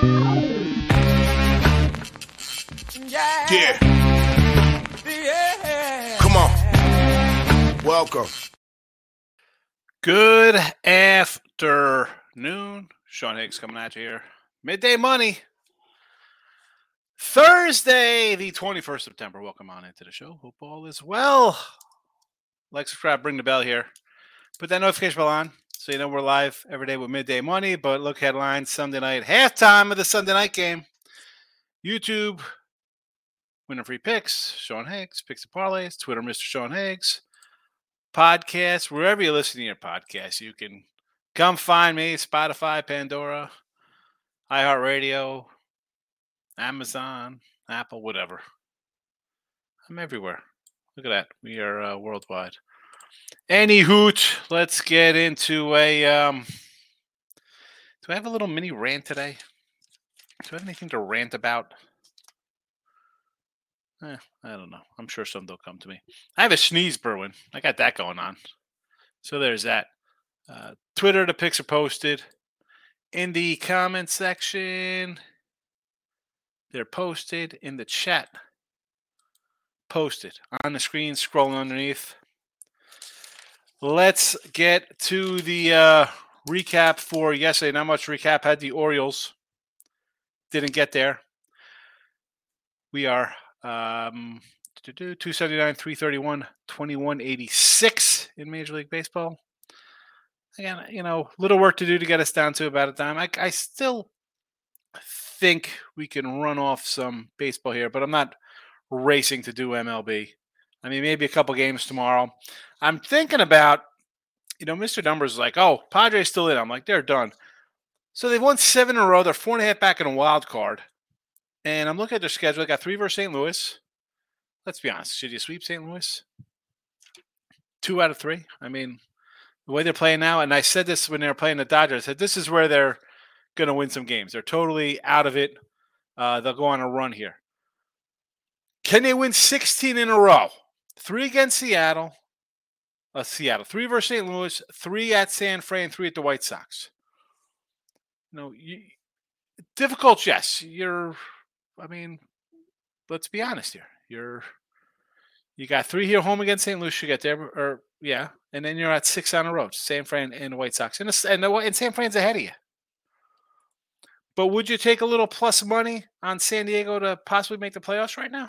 Yeah. Come on. Welcome. Good afternoon. Sean Higgs coming at you here. Midday Money. Thursday, the 21st September. Welcome on into the show. Hope all is well. Like, subscribe, bring the bell here. Put that notification bell on so you know we're live every day with Midday Money. But look, headlines Sunday night, halftime of the Sunday night game. YouTube, Winning Free Picks, Sean Higgs, picks and parlays, Twitter, Mr. Sean Higgs, podcast, wherever you listen to your podcast, you can come find me, Spotify, Pandora, iHeartRadio, Amazon, Apple, whatever. I'm everywhere. Look at that. We are uh, worldwide. Any hoot, let's get into a. Um, do I have a little mini rant today? Do I have anything to rant about? Eh, I don't know. I'm sure some will come to me. I have a sneeze brewing. I got that going on. So there's that. Uh, Twitter, the pics are posted. In the comment section, they're posted. In the chat, posted. On the screen, scrolling underneath. Let's get to the uh, recap for yesterday. Not much recap. Had the Orioles. Didn't get there. We are um, 279, 331, 2186 in Major League Baseball. Again, you know, little work to do to get us down to about a dime. I, I still think we can run off some baseball here, but I'm not racing to do MLB. I mean, maybe a couple games tomorrow. I'm thinking about, you know, Mr. Numbers is like, oh, Padres still in. I'm like, they're done. So they've won seven in a row. They're four and a half back in a wild card. And I'm looking at their schedule. They got three versus St. Louis. Let's be honest. Should you sweep St. Louis? Two out of three. I mean, the way they're playing now, and I said this when they were playing the Dodgers, I said this is where they're going to win some games. They're totally out of it. Uh, they'll go on a run here. Can they win 16 in a row? Three against Seattle, uh, Seattle, three versus St. Louis, three at San Fran, three at the White Sox. Know, you, difficult, yes. You're I mean, let's be honest here. You're you got three here home against St. Louis. You get there, or yeah, and then you're at six on the road. San Fran and the White Sox, and and, and San Fran's ahead of you. But would you take a little plus money on San Diego to possibly make the playoffs right now?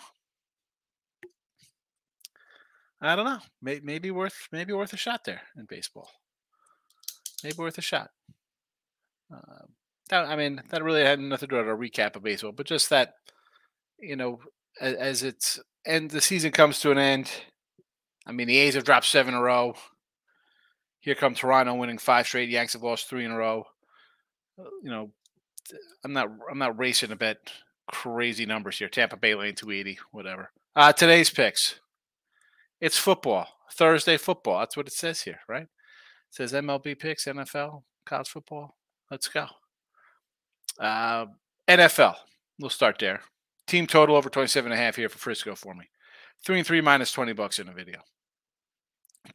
I don't know. Maybe, maybe worth maybe worth a shot there in baseball. Maybe worth a shot. Uh, that, I mean, that really had nothing to do with a recap of baseball, but just that, you know, as, as it's and the season comes to an end. I mean, the A's have dropped seven in a row. Here come Toronto winning five straight. Yanks have lost three in a row. Uh, you know, I'm not I'm not racing to bet crazy numbers here. Tampa Bay lane 280, whatever. Uh, today's picks. It's football. Thursday football. That's what it says here, right? It says MLB picks, NFL, college football. Let's go. Uh, NFL. We'll start there. Team total over 27 and a half here for Frisco for me. Three and three minus 20 bucks in the video.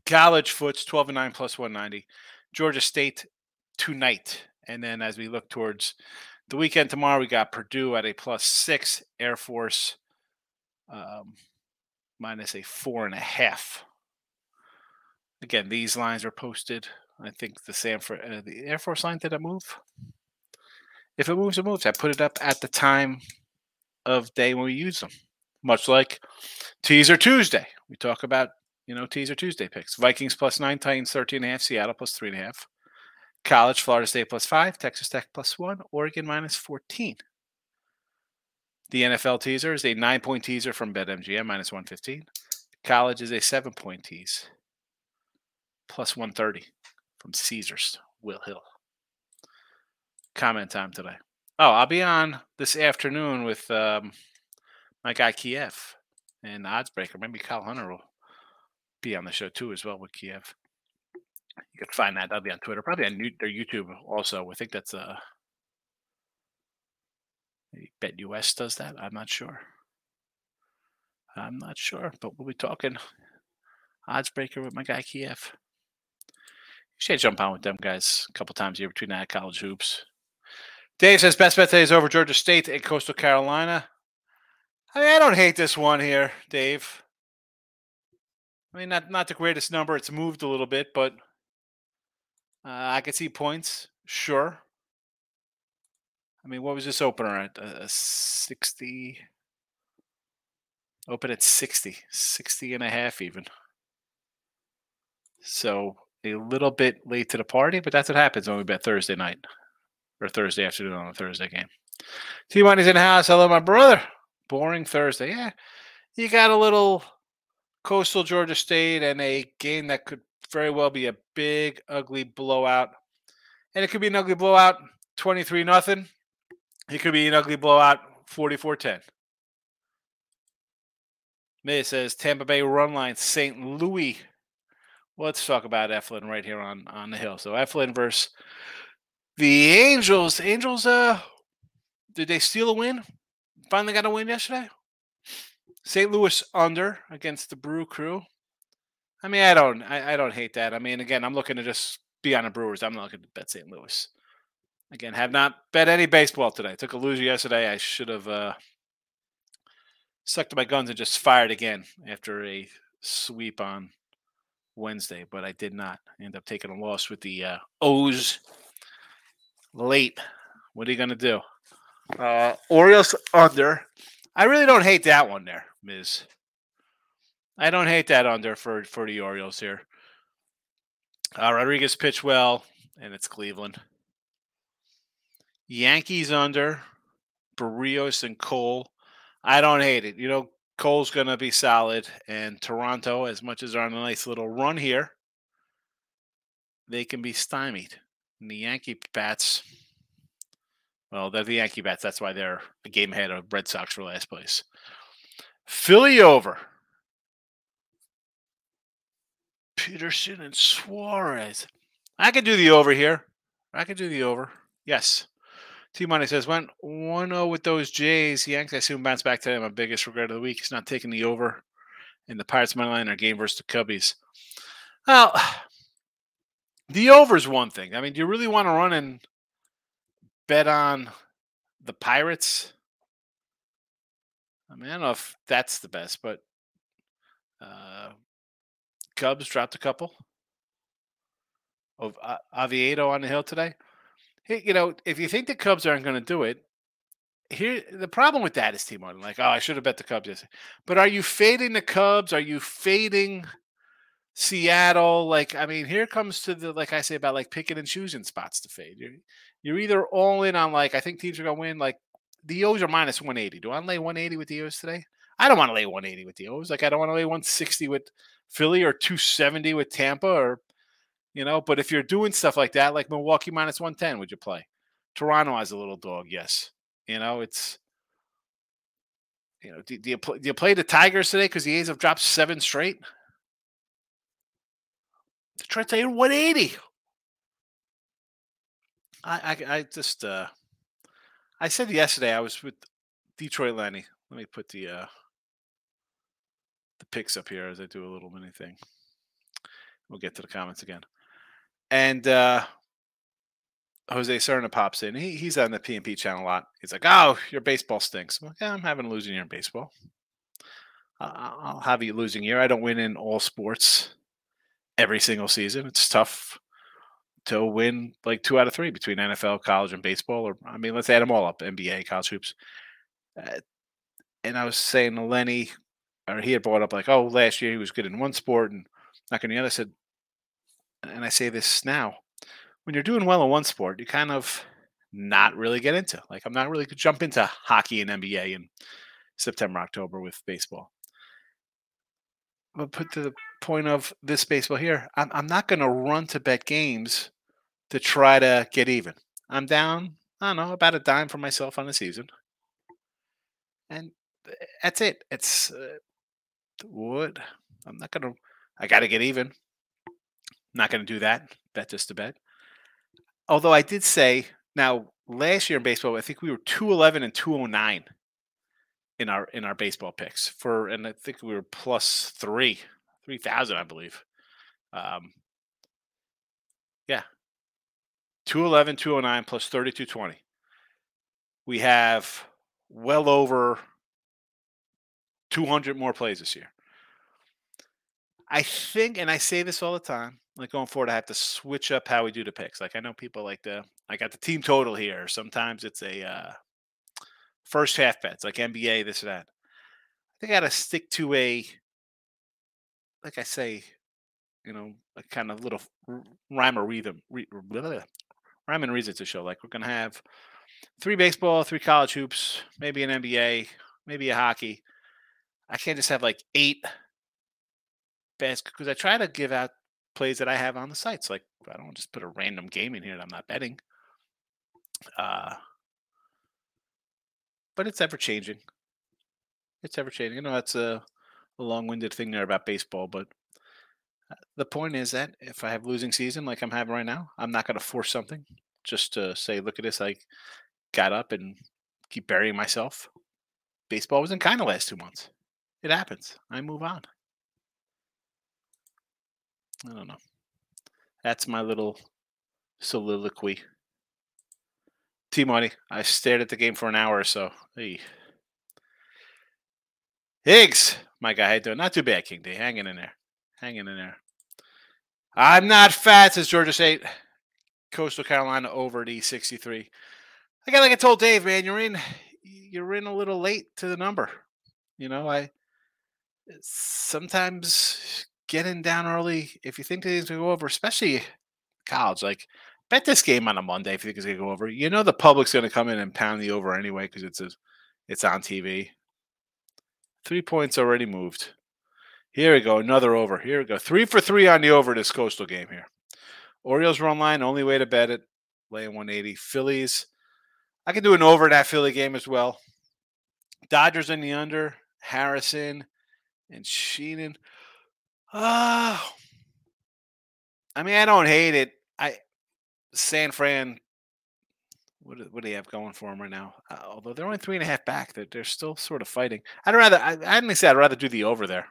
College foots 12 and 9 plus 190. Georgia State tonight. And then as we look towards the weekend tomorrow, we got Purdue at a plus six, Air Force um, minus a four and a half. Again, these lines are posted. I think the Sanford, uh, the Air Force line did it move? If it moves, it moves. I put it up at the time of day when we use them. Much like Teaser Tuesday. We talk about, you know, Teaser Tuesday picks. Vikings plus nine, Titans 13 and a half, Seattle plus three and a half. College, Florida State plus five, Texas Tech plus one, Oregon minus 14. The NFL teaser is a nine point teaser from BetMGM minus 115. College is a seven point tease plus 130 from Caesars, Will Hill comment time today. Oh, I'll be on this afternoon with um, my guy Kiev and Oddsbreaker. Maybe Kyle Hunter will be on the show too, as well with Kiev. You can find that. That'll be on Twitter, probably on their YouTube also. I think that's a uh, Bet US does that. I'm not sure. I'm not sure, but we'll be talking Oddsbreaker with my guy Kiev. You should jump on with them guys a couple times here between that college hoops Dave says best bet today is over Georgia State and Coastal Carolina. I mean, I don't hate this one here, Dave. I mean, not not the greatest number. It's moved a little bit, but uh, I could see points. Sure. I mean, what was this opener at? Uh, 60. Open at 60, 60 and a half even. So a little bit late to the party, but that's what happens when we bet Thursday night or Thursday afternoon on a Thursday game. T Money's in the house. Hello, my brother. Boring Thursday. Yeah. You got a little Coastal Georgia State and a game that could very well be a big, ugly blowout. And it could be an ugly blowout 23 nothing. It could be an ugly blowout 44 10. May says Tampa Bay run line St. Louis. Let's talk about Eflin right here on, on the hill. So Eflin versus the Angels. Angels, uh, did they steal a win? Finally got a win yesterday? St. Louis under against the Brew Crew. I mean, I don't, I, I don't hate that. I mean, again, I'm looking to just be on the Brewers. I'm not looking to bet St. Louis. Again, have not bet any baseball today. Took a loser yesterday. I should have uh, stuck to my guns and just fired again after a sweep on Wednesday, but I did not. End up taking a loss with the uh, O's late. What are you going to do? Uh, Orioles under. I really don't hate that one there, Miz. I don't hate that under for, for the Orioles here. Uh, Rodriguez pitched well, and it's Cleveland. Yankees under. Berrios and Cole. I don't hate it. You know, Cole's going to be solid, and Toronto, as much as they're on a nice little run here, they can be stymied. And the Yankee bats, well, they're the Yankee bats. That's why they're a game ahead of Red Sox for last place. Philly over. Peterson and Suarez. I could do the over here. I could do the over. Yes. T Money says, went 1 0 with those Jays. Yanks, I assume, bounce back to My biggest regret of the week is not taking the over in the Pirates money line or game versus the Cubbies. Well, the over is one thing. I mean, do you really want to run and bet on the Pirates? I mean, I don't know if that's the best, but uh, Cubs dropped a couple. Of uh, Oviedo on the hill today you know, if you think the Cubs aren't going to do it, here the problem with that is T Money. Like, oh, I should have bet the Cubs yesterday. But are you fading the Cubs? Are you fading Seattle? Like, I mean, here comes to the like I say about like picking and choosing spots to fade. You're you're either all in on like I think teams are going to win. Like the O's are minus 180. Do I lay 180 with the O's today? I don't want to lay 180 with the O's. Like I don't want to lay 160 with Philly or 270 with Tampa or you know. But if you're doing stuff like that, like Milwaukee minus 110, would you play? Toronto has a little dog, yes. You know, it's you know, do, do you play, do you play the Tigers today because the A's have dropped seven straight? Detroit's at 180. I, I I just uh I said yesterday I was with Detroit Lenny. Let me put the uh the picks up here as I do a little mini thing. We'll get to the comments again. And uh, Jose Serna pops in. He, he's on the PNP channel a lot. He's like, "Oh, your baseball stinks." I'm like, "Yeah, I'm having a losing year in baseball. I'll have a losing year. I don't win in all sports every single season. It's tough to win like two out of three between NFL, college, and baseball. Or I mean, let's add them all up: NBA, college hoops." Uh, and I was saying to Lenny, or he had brought up like, "Oh, last year he was good in one sport and not in the other." I said, and I say this now, when you're doing well in one sport, you kind of not really get into. Like I'm not really jump into hockey and NBA in September, October with baseball. But put to the point of this baseball here, I'm, I'm not going to run to bet games to try to get even. I'm down, I don't know, about a dime for myself on the season. And eh, that's it. It's uh, what I'm not going to, I got to get even. Not going to do that. Bet just to bet. Although I did say now last year in baseball, I think we were two eleven and two oh nine in our in our baseball picks for, and I think we were plus three, three thousand, I believe. Um, yeah, 211, 209 plus 3220. we have well over 200 more plays this year. I think, and I say this all the time, like going forward, I have to switch up how we do the picks. Like I know people like the, I got the team total here. Sometimes it's a uh, first half bets, like NBA, this or that. I think I got to stick to a, like I say, you know, a kind of little rhyme or rhythm, re, rhyme and reason to show. Like we're gonna have three baseball, three college hoops, maybe an NBA, maybe a hockey. I can't just have like eight bets because I try to give out plays that I have on the sites. Like I don't just put a random game in here that I'm not betting. Uh, but it's ever changing. It's ever changing. You know, that's a, a long-winded thing there about baseball, but uh, the point is that if I have losing season like I'm having right now, I'm not going to force something just to say, look at this. I got up and keep burying myself. Baseball wasn't kind of last two months. It happens. I move on. I don't know. That's my little soliloquy. T Money. I stared at the game for an hour or so. Hey. Higgs, my guy, how you doing? Not too bad, King D. Hanging in there. Hanging in there. I'm not fat, says Georgia State. Coastal Carolina over the 63. Again, like I told Dave, man, you're in you're in a little late to the number. You know, I sometimes getting down early, if you think things will go over, especially college, like bet this game on a Monday if you think it's gonna go over. You know the public's gonna come in and pound the over anyway because it's a, it's on TV. Three points already moved. Here we go, another over. Here we go. Three for three on the over this coastal game here. Orioles run line, only way to bet it. Laying 180. Phillies. I can do an over that Philly game as well. Dodgers in the under. Harrison and Sheehan. Oh, I mean, I don't hate it. I San Fran. What do, what do they have going for them right now? Uh, although they're only three and a half back, they're, they're still sort of fighting. I'd rather. I, I didn't say I'd rather do the over there.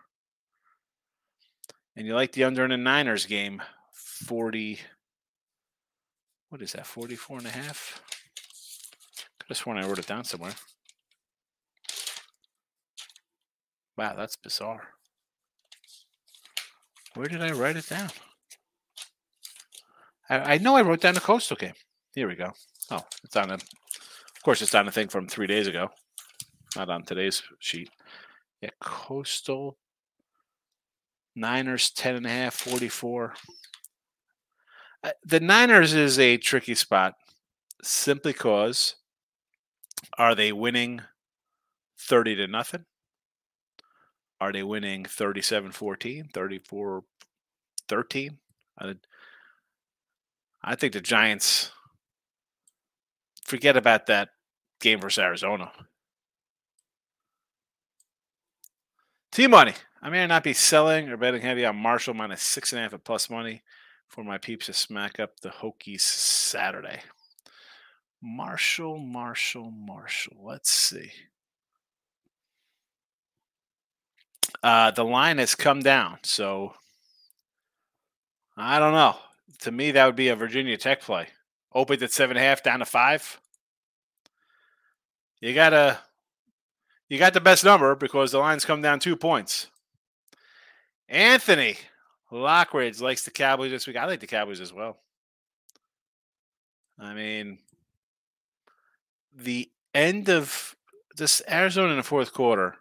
And you like the under in the Niners game, forty. What is that? 44 and a half. Could have sworn I wrote it down somewhere. Wow, that's bizarre. Where did I write it down? I, I know I wrote down the coastal game. Here we go. Oh, it's on a. Of course, it's on a thing from three days ago, not on today's sheet. Yeah, coastal. Niners 10 and a half, 44. Uh, the Niners is a tricky spot simply because are they winning 30 to nothing? Are they winning 37 14, 34 13? I, think the Giants forget about that game versus Arizona. T money. I may not be selling or betting heavy on Marshall minus six and a half at plus money for my peeps to smack up the Hokies Saturday. Marshall, Marshall, Marshall. Let's see. Uh, the line has come down. So I don't know. To me, that would be a Virginia Tech play. Opened at seven and a half, down to five. You gotta, you got the best number because the line's come down two points. Anthony Lockridge likes the Cowboys this week. I like the Cowboys as well. I mean, the end of this Arizona in the fourth quarter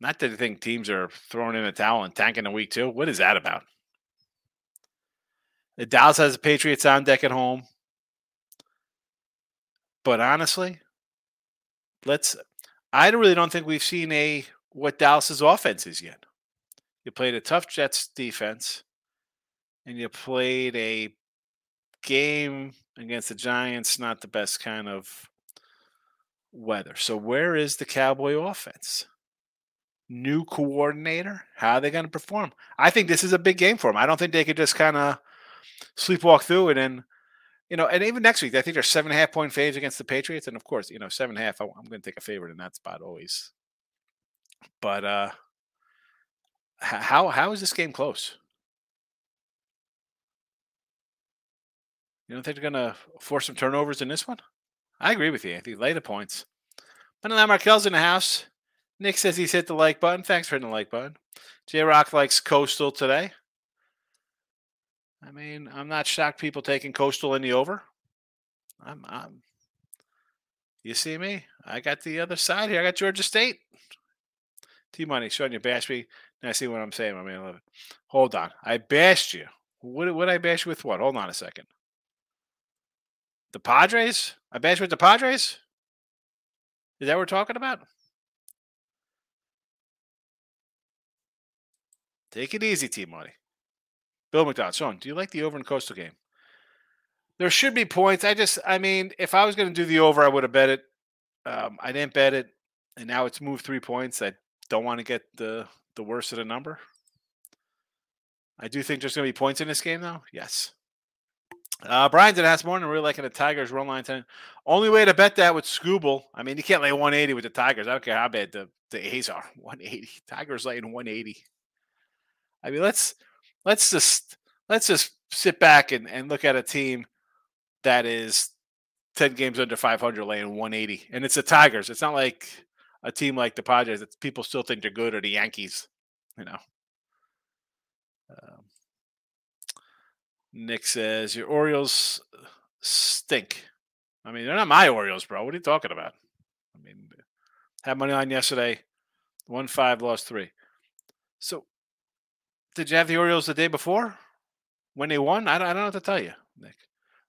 not I think teams are throwing in a towel and tanking a week two. What is that about? The Dallas has the Patriots on deck at home. But honestly, let's I really don't think we've seen a what Dallas's offense is yet. You played a tough Jets defense, and you played a game against the Giants, not the best kind of weather. So where is the Cowboy offense? New coordinator. How are they going to perform? I think this is a big game for them. I don't think they could just kind of sleepwalk through it and you know, and even next week, I think they're seven and a half point faves against the Patriots, and of course, you know, seven and a half. I'm going to take a favorite in that spot always. But uh how how is this game close? You don't think they're going to force some turnovers in this one? I agree with you, Anthony. Lay the points. But now Markel's in the house. Nick says he's hit the like button. Thanks for hitting the like button. J Rock likes Coastal today. I mean, I'm not shocked people taking Coastal in the over. I'm, I'm you see me? I got the other side here. I got Georgia State. T Money showing you bash me. Now I see what I'm saying, my man. I love it. Hold on. I bashed you. What would I bash you with what? Hold on a second. The Padres? I bashed with the Padres? Is that what we're talking about? Take it easy, T Money. Bill McDonald. Sean, do you like the over and coastal game? There should be points. I just, I mean, if I was going to do the over, I would have bet it. Um, I didn't bet it, and now it's moved three points. I don't want to get the the worst of the number. I do think there's going to be points in this game, though. Yes. Uh, Brian did ask morning, really liking the Tigers run line 10. Only way to bet that with Scooble. I mean, you can't lay 180 with the Tigers. I don't care how bad the, the A's are. 180. Tigers laying 180. I mean, let's let's just let's just sit back and, and look at a team that is 10 games under 500 laying 180. And it's the Tigers. It's not like a team like the Padres that people still think they're good or the Yankees, you know. Um, Nick says your Orioles stink. I mean, they're not my Orioles, bro. What are you talking about? I mean, had money on yesterday, one five, lost three. So, did you have the Orioles the day before when they won? I don't, I don't know what to tell you, Nick.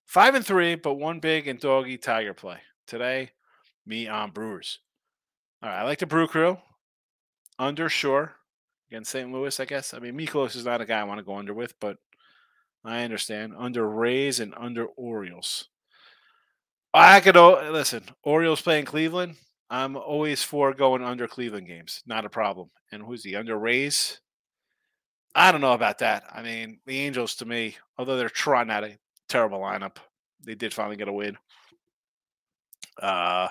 Five and three, but one big and doggy Tiger play today. Me on Brewers. All right, I like the Brew Crew. Under sure against St. Louis, I guess. I mean, Mikolas is not a guy I want to go under with, but I understand. Under Rays and under Orioles. I could listen. Orioles playing Cleveland. I'm always for going under Cleveland games. Not a problem. And who's the under Rays? I don't know about that. I mean, the Angels to me, although they're trying out a terrible lineup, they did finally get a win. Uh,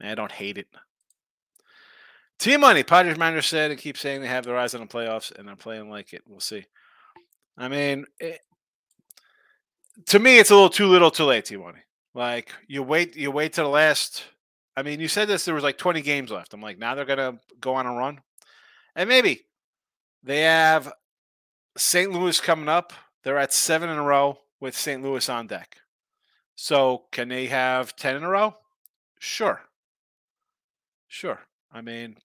I don't hate it. Team money. Padres manager said and keep saying they have their eyes on the playoffs and they're playing like it. We'll see. I mean, it, to me, it's a little too little, too late. Team money. Like you wait, you wait to the last. I mean, you said this. There was like 20 games left. I'm like, now they're gonna go on a run, and maybe they have St. Louis coming up. They're at seven in a row with St. Louis on deck. So can they have 10 in a row? Sure. Sure. I mean,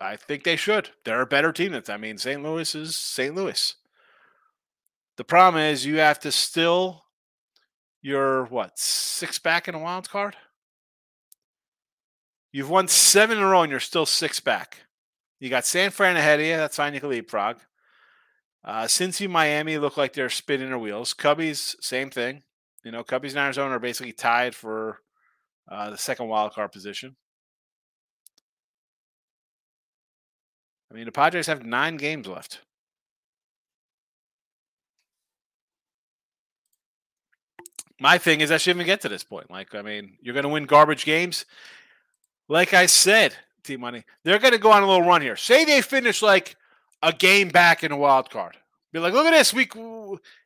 I think they should. They're a better team than I mean, St. Louis is St. Louis. The problem is you have to still you're what, six back in a wild card? You've won seven in a row and you're still six back. You got San Fran ahead of you. That's fine. You can leapfrog. Uh, Cincy, Miami look like they're spinning their wheels. Cubbies, same thing. You know, Cubbies and Arizona are basically tied for uh, the second wild card position. I mean, the Padres have nine games left. My thing is, I shouldn't even get to this point. Like, I mean, you're going to win garbage games. Like I said, Money, they're going to go on a little run here. Say they finish like a game back in a wild card. Be like, look at this. We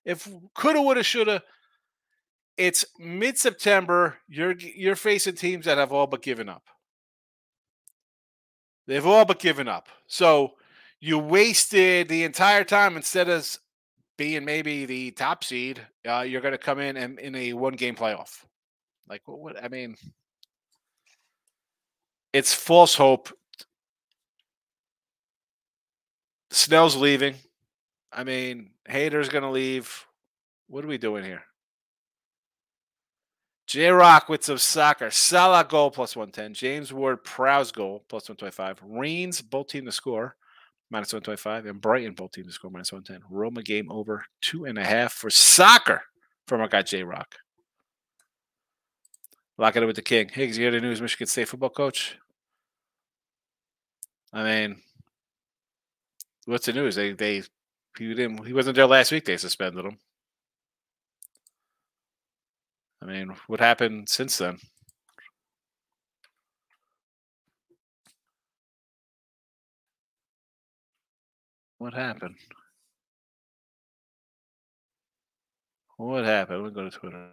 if coulda, woulda, shoulda. It's mid September. You're you're facing teams that have all but given up. They've all but given up. So you wasted the entire time instead of being maybe the top seed. Uh, you're going to come in and in a one game playoff. Like what, what? I mean, it's false hope. Snell's leaving. I mean, Hader's going to leave. What are we doing here? J Rock with some soccer. Salah goal plus 110. James Ward Prowse goal plus 125. Reigns, both team to score minus 125. And Brighton, both team to score minus 110. Roma game over two and a half for soccer from our guy J Rock. Lock it with the king. Higgs, you hear the news Michigan State football coach? I mean, what's the news? They they he didn't he wasn't there last week. They suspended him. I mean, what happened since then? What happened? What happened? Me go to Twitter.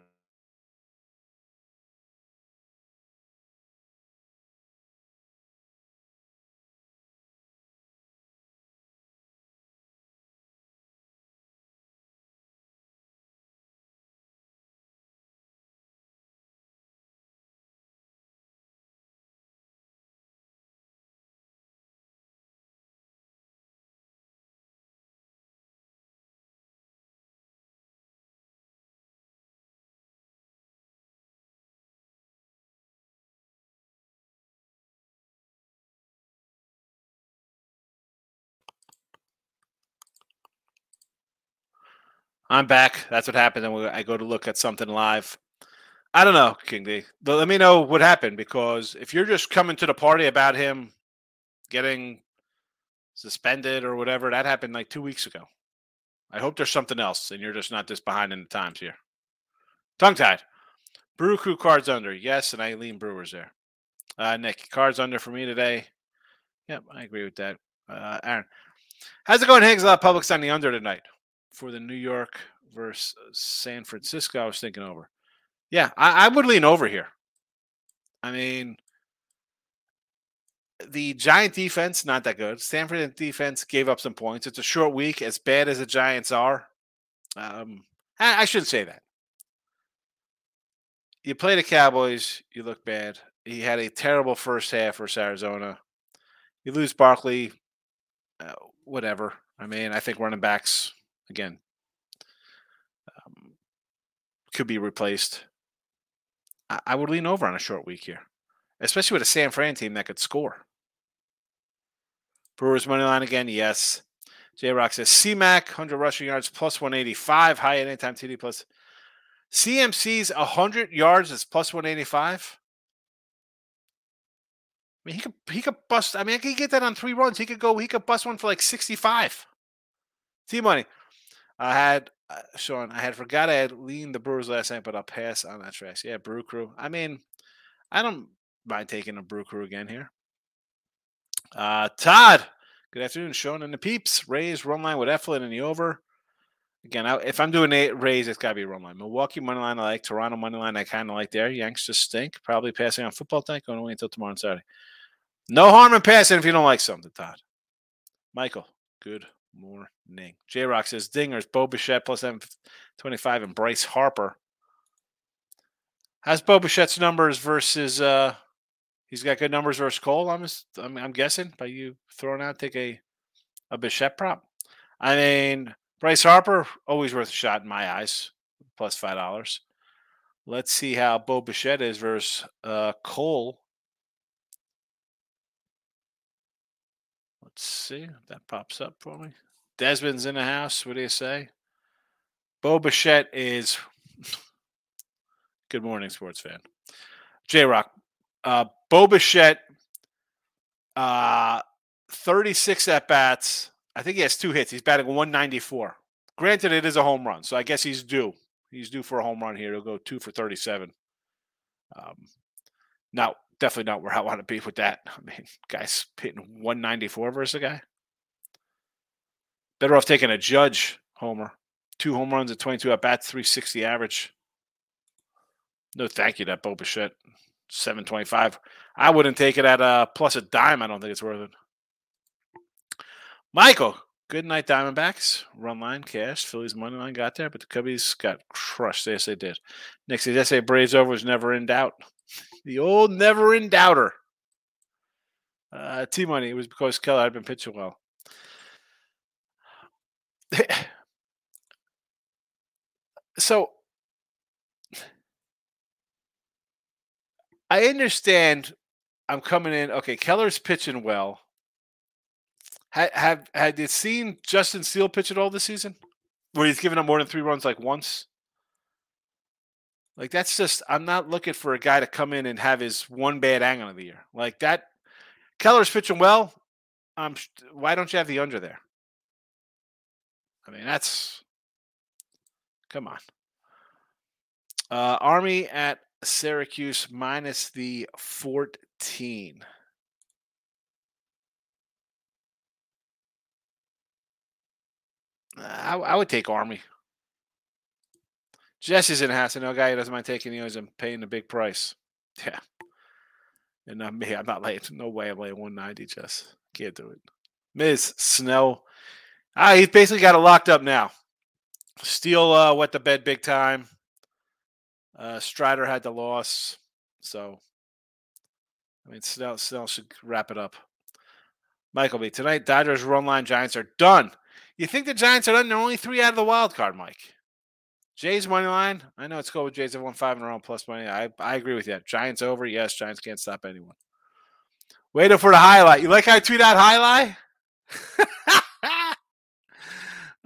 I'm back. That's what happened. And I go to look at something live. I don't know, King D. Let me know what happened because if you're just coming to the party about him getting suspended or whatever, that happened like two weeks ago. I hope there's something else and you're just not this behind in the times here. Tongue tied. Brew Crew cards under. Yes, and Eileen Brewer's there. Uh, Nick, cards under for me today. Yep, I agree with that. Uh, Aaron, how's it going, Higgs? A lot of public's on the under tonight for the New York versus San Francisco. I was thinking over. Yeah, I, I would lean over here. I mean, the Giant defense not that good. Stanford defense gave up some points. It's a short week, as bad as the Giants are. Um, I, I shouldn't say that. You play the Cowboys, you look bad. He had a terrible first half versus Arizona. You lose Barkley, uh, whatever. I mean, I think running backs again um, could be replaced. I, I would lean over on a short week here, especially with a San Fran team that could score. Brewers money line again, yes. J Rock says CMAC, 100 rushing yards plus 185, high anytime TD plus. CMC's 100 yards is plus 185. I mean, he could he could bust. I mean, he could get that on three runs. He could go. He could bust one for like 65. T money. I had uh, Sean. I had forgot I had leaned the Brewers last night, but I'll pass on that track. Yeah, Brew Crew. I mean, I don't mind taking a Brew Crew again here. Uh, Todd, good afternoon. Sean and the peeps. Rays run line with Eflin in the over. Again, I, if I'm doing eight Rays, it's got to be run line. Milwaukee money line, I like. Toronto money line, I kind of like there. Yanks just stink. Probably passing on football tank. Going to wait until tomorrow and Saturday. No harm in passing if you don't like something, Todd. Michael, good morning. J Rock says Dingers, Bo Bichette plus M25 and Bryce Harper. How's Bo Bichette's numbers versus uh He's got good numbers versus Cole. I'm I'm, I'm guessing by you throwing out take a a Bichette prop. I mean, Bryce Harper always worth a shot in my eyes, plus five dollars. Let's see how Bo Bichette is versus uh, Cole. Let's see if that pops up for me. Desmond's in the house. What do you say? Bo Bichette is. Good morning, sports fan. J Rock. Uh, Bo Bichette, uh, 36 at bats. I think he has two hits. He's batting 194. Granted, it is a home run, so I guess he's due. He's due for a home run here. He'll go two for 37. Um, now, definitely not where I want to be with that. I mean, guy's hitting 194 versus a guy. Better off taking a Judge homer. Two home runs at 22 at bats, 360 average. No, thank you, that Bo Bichette. 725. I wouldn't take it at a plus a dime. I don't think it's worth it. Michael, good night, Diamondbacks. Run line, cash. Phillies money line got there, but the Cubbies got crushed. Yes, they did. Nick says, say Braves over is never in doubt. The old never in doubter. Uh, T money. It was because Keller had been pitching well. so I understand. I'm coming in. Okay, Keller's pitching well. Have have had you seen Justin Steele pitch at all this season, where he's given up more than three runs like once? Like that's just I'm not looking for a guy to come in and have his one bad angle of the year like that. Keller's pitching well. Um, why don't you have the under there? I mean, that's come on. Uh, Army at Syracuse minus the 14. I, I would take Army. Jesse's in know a guy who doesn't mind taking the odds and paying the big price. Yeah. And not me. I'm not laying. No way I'm laying 190, Jess. Can't do it. Miz Snow. Ah, he's basically got it locked up now. Steele uh, wet the bed big time. Uh, Strider had the loss, so I mean Snell, Snell should wrap it up. Michael B. Tonight, Dodgers run line Giants are done. You think the Giants are done? They're only three out of the wild card, Mike. Jays money line. I know it's cool with Jays have won five in a row plus money. I, I agree with you. Giants over. Yes, Giants can't stop anyone. Waiting for the highlight. You like how I tweet out highlight?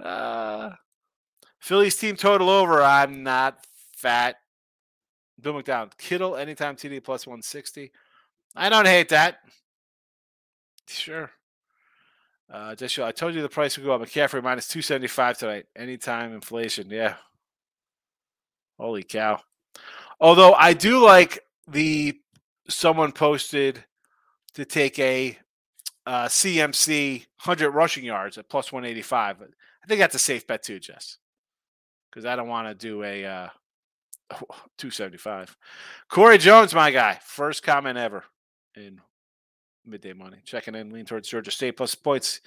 uh, Phillies team total over. I'm not fat. Bill McDonald. Kittle anytime TD plus 160. I don't hate that. Sure. Uh, just I told you the price would go up. McCaffrey minus 275 tonight. Anytime inflation. Yeah. Holy cow. Although I do like the someone posted to take a uh, CMC 100 rushing yards at plus 185. I think that's a safe bet too, Jess, because I don't want to do a uh, 275. Corey Jones, my guy, first comment ever in midday money. Checking in, lean towards Georgia State plus points.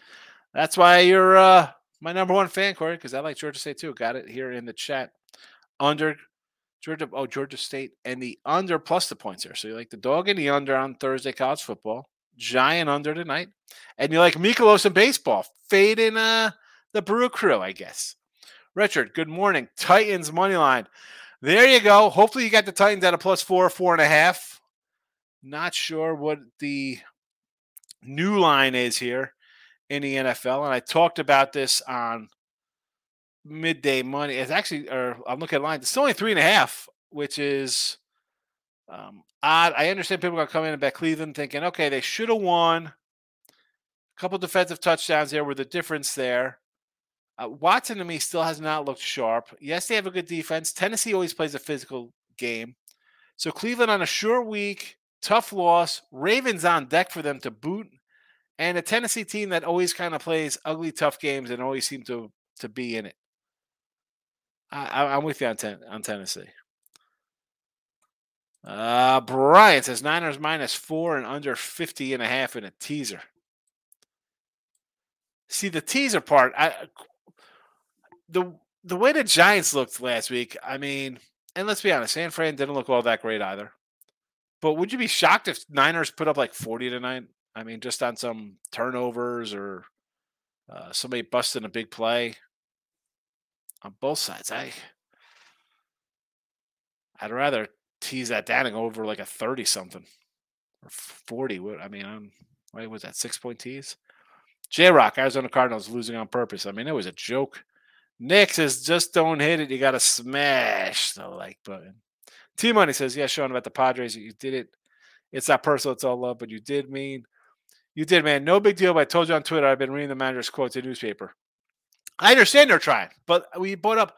That's why you're uh, my number one fan, Corey, because I like Georgia State too. Got it here in the chat. Under Georgia, oh Georgia State, and the under plus the points there. So you like the dog and the under on Thursday college football. Giant under tonight, and you like Mikolas in baseball, fading uh the Brew Crew, I guess. Richard, good morning. Titans money line. There you go. Hopefully you got the Titans at a plus four, four and a half. Not sure what the new line is here in the NFL, and I talked about this on midday money. It's actually, or I'm looking at line. It's only three and a half, which is um, odd. I understand people are going to come in and bet Cleveland, thinking, okay, they should have won. A couple defensive touchdowns there were the difference there. Uh, Watson to me still has not looked sharp. Yes, they have a good defense. Tennessee always plays a physical game. So Cleveland on a sure week, tough loss. Ravens on deck for them to boot, and a Tennessee team that always kind of plays ugly, tough games and always seem to to be in it. I, am with you on, ten, on Tennessee. Uh, Brian says Niners minus four and under 50 and a half in a teaser. See the teaser part. I the the way the Giants looked last week. I mean, and let's be honest, San Fran didn't look all that great either. But would you be shocked if Niners put up like 40 tonight? I mean, just on some turnovers or uh, somebody busting a big play on both sides. I I'd rather tease that down and go over like a 30 something or 40. What I mean, I'm what was that six point tease? J Rock, Arizona Cardinals losing on purpose. I mean, it was a joke. Nick says, just don't hit it. You got to smash the like button. T Money says, yeah, showing about the Padres. You did it. It's not personal. It's all love, but you did mean, you did, man. No big deal. But I told you on Twitter, I've been reading the manager's quotes in the newspaper. I understand they're trying, but we brought up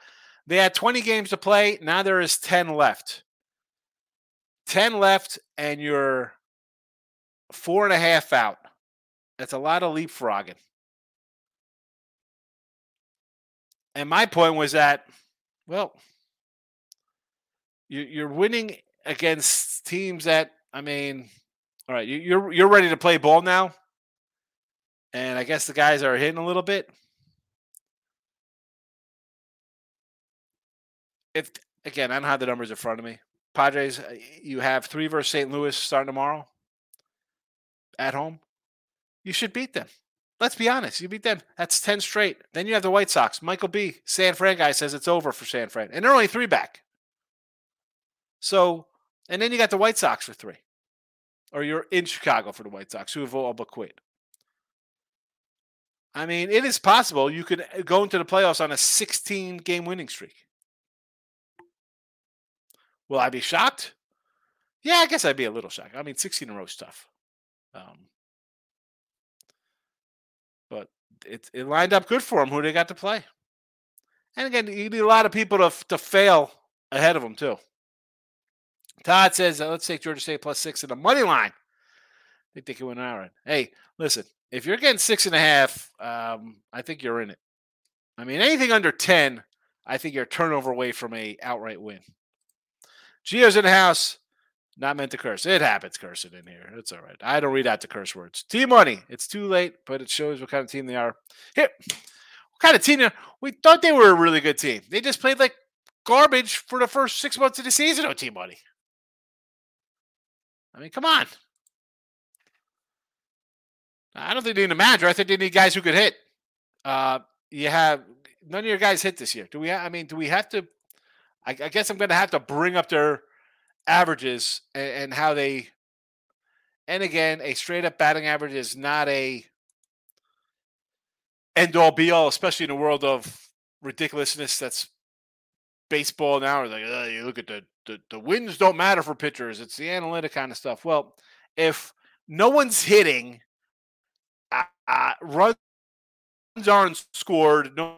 they had 20 games to play. Now there is 10 left. 10 left, and you're four and a half out. That's a lot of leapfrogging. And my point was that, well, you're winning against teams that, I mean, all right, you're you're ready to play ball now, and I guess the guys are hitting a little bit. If again, I don't have the numbers in front of me. Padres, uh, you have three versus St. Louis starting tomorrow at home. You should beat them. Let's be honest. You beat them. That's 10 straight. Then you have the White Sox. Michael B. San Fran guy says it's over for San Fran. And they're only three back. So, and then you got the White Sox for three. Or you're in Chicago for the White Sox, who have all but quit. I mean, it is possible you could uh, go into the playoffs on a 16 game winning streak. Will I be shocked? Yeah, I guess I'd be a little shocked. I mean, 16 in a row is tough. Um, but it, it lined up good for them who they got to play. And again, you need a lot of people to, to fail ahead of them, too. Todd says, uh, let's take Georgia State plus six in the money line. I think they can win out. Hey, listen, if you're getting six and a half, um, I think you're in it. I mean, anything under 10, I think you're turnover away from a outright win. Gio's in the house. Not meant to curse. It happens cursing in here. It's all right. I don't read out the curse words. T Money. It's too late, but it shows what kind of team they are. Here, what kind of team? We thought they were a really good team. They just played like garbage for the first six months of the season. Oh, T Money. I mean, come on. I don't think they need a manager. I think they need guys who could hit. Uh, you have none of your guys hit this year. Do we? Ha- I mean, do we have to I, I guess I'm going to have to bring up their averages and, and how they. And again, a straight up batting average is not a end all be all, especially in a world of ridiculousness that's baseball now. Like you look at the, the the wins don't matter for pitchers. It's the analytic kind of stuff. Well, if no one's hitting, uh, uh, runs aren't scored, no,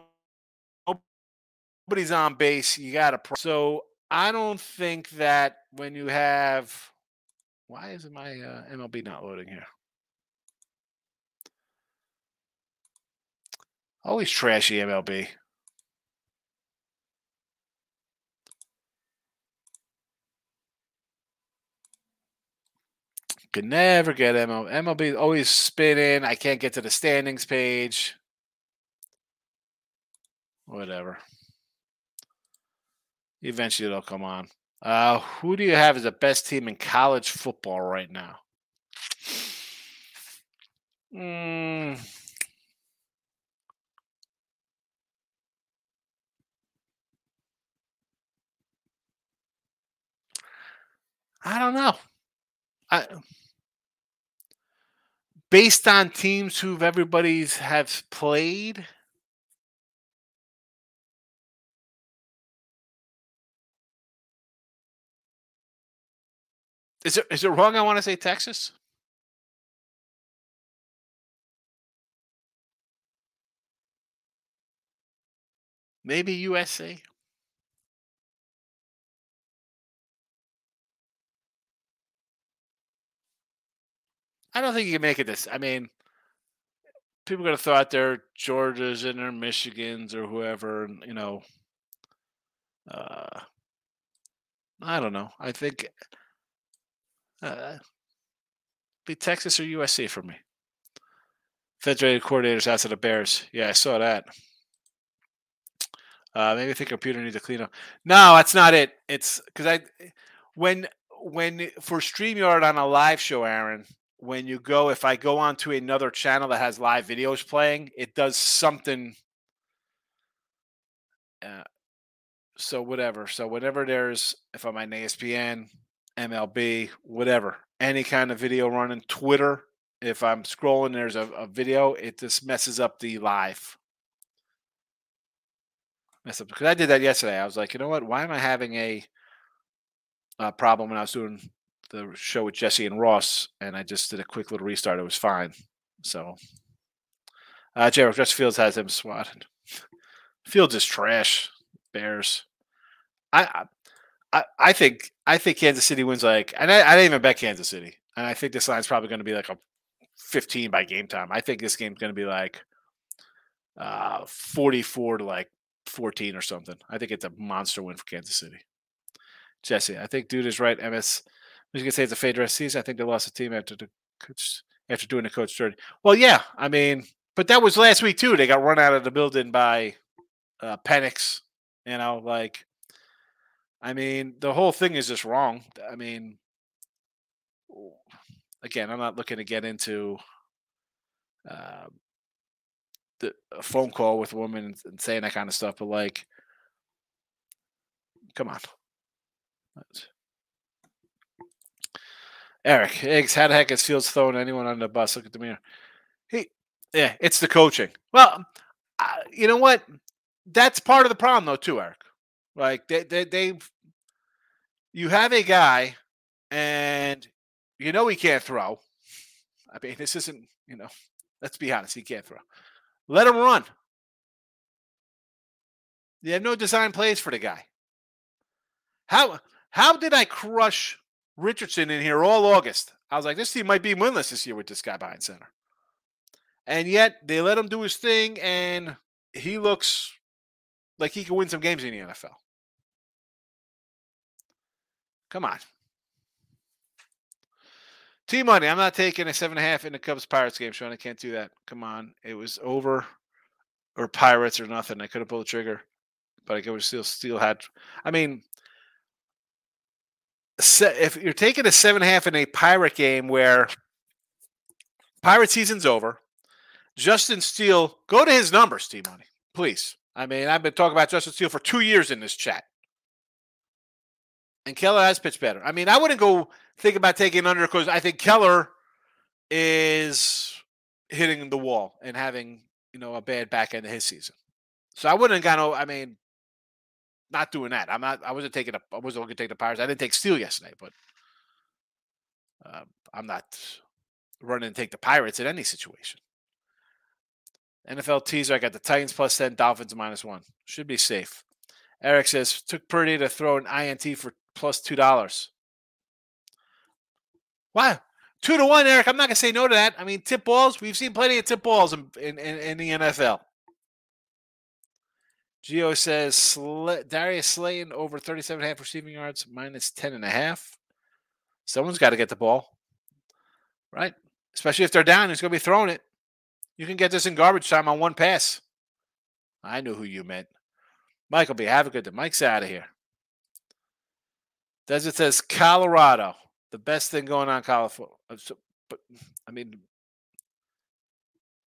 nobody's on base. You got to. So I don't think that when you have, why is my uh, MLB not loading here? Always trashy MLB. Could never get MLB. MLB always spinning. I can't get to the standings page. Whatever. Eventually it'll come on. Uh, who do you have as the best team in college football right now? Mm. I don't know. I, based on teams who've everybody's have played. Is it is it wrong? I want to say Texas. Maybe USC. I don't think you can make it this. I mean, people to throw out their Georgias and their Michigans or whoever, you know. Uh, I don't know. I think uh, be Texas or USC for me. Federated coordinators to the Bears. Yeah, I saw that. Uh, maybe the computer needs a clean up. No, that's not it. It's because I when when for Streamyard on a live show, Aaron, when you go, if I go on to another channel that has live videos playing, it does something. Uh, so whatever. So whenever there's, if I'm on ESPN, MLB, whatever, any kind of video running, Twitter, if I'm scrolling, there's a, a video, it just messes up the live. Mess up because I did that yesterday. I was like, you know what? Why am I having a, a problem when I was doing the show with Jesse and Ross, and I just did a quick little restart. It was fine. So, uh, Jared Fields has him swatted. Fields is trash. Bears. I, I, think I think Kansas City wins like, and I, I didn't even bet Kansas City, and I think this line's probably going to be like a 15 by game time. I think this game's going to be like uh 44 to like 14 or something. I think it's a monster win for Kansas City. Jesse, I think dude is right. MS say it's a fade rest season. I think they lost a team after the coach after doing the coach dirty. Well, yeah, I mean, but that was last week too. They got run out of the building by uh, Penix. You know, like, I mean, the whole thing is just wrong. I mean, again, I'm not looking to get into uh, the a phone call with a woman and, saying that kind of stuff, but like, come on. That's, Eric, Eggs, how the heck is Fields throwing anyone on the bus? Look at the mirror. He, yeah, it's the coaching. Well, uh, you know what? That's part of the problem, though, too, Eric. Like they, they, they, you have a guy, and you know he can't throw. I mean, this isn't, you know, let's be honest, he can't throw. Let him run. You have no design plays for the guy. How how did I crush Richardson in here all August. I was like, this team might be winless this year with this guy behind center. And yet they let him do his thing, and he looks like he can win some games in the NFL. Come on. T money. I'm not taking a seven and a half in the Cubs Pirates game, Sean. I can't do that. Come on. It was over or Pirates or nothing. I could have pulled the trigger, but I could still still had. I mean, if you're taking a seven and a half in a pirate game where pirate season's over, Justin Steele, go to his numbers, T Money, please. I mean, I've been talking about Justin Steele for two years in this chat. And Keller has pitched better. I mean, I wouldn't go think about taking under because I think Keller is hitting the wall and having, you know, a bad back end of his season. So I wouldn't have gone. I mean, not doing that. I'm not. I wasn't taking. A, I wasn't going to take the Pirates. I didn't take Steele yesterday, but uh, I'm not running to take the Pirates in any situation. NFL teaser. I got the Titans plus ten, Dolphins minus one. Should be safe. Eric says took Purdy to throw an INT for plus two dollars. Wow, two to one, Eric. I'm not gonna say no to that. I mean, tip balls. We've seen plenty of tip balls in in, in, in the NFL. Geo says Darius Slayton over 37 and a half receiving yards, minus 10 and a half. Someone's got to get the ball, right? Especially if they're down, he's going to be throwing it. You can get this in garbage time on one pass. I knew who you meant. Michael B. Have a good day. Mike's out of here. Desert says Colorado, the best thing going on Colorado. Uh, but I mean,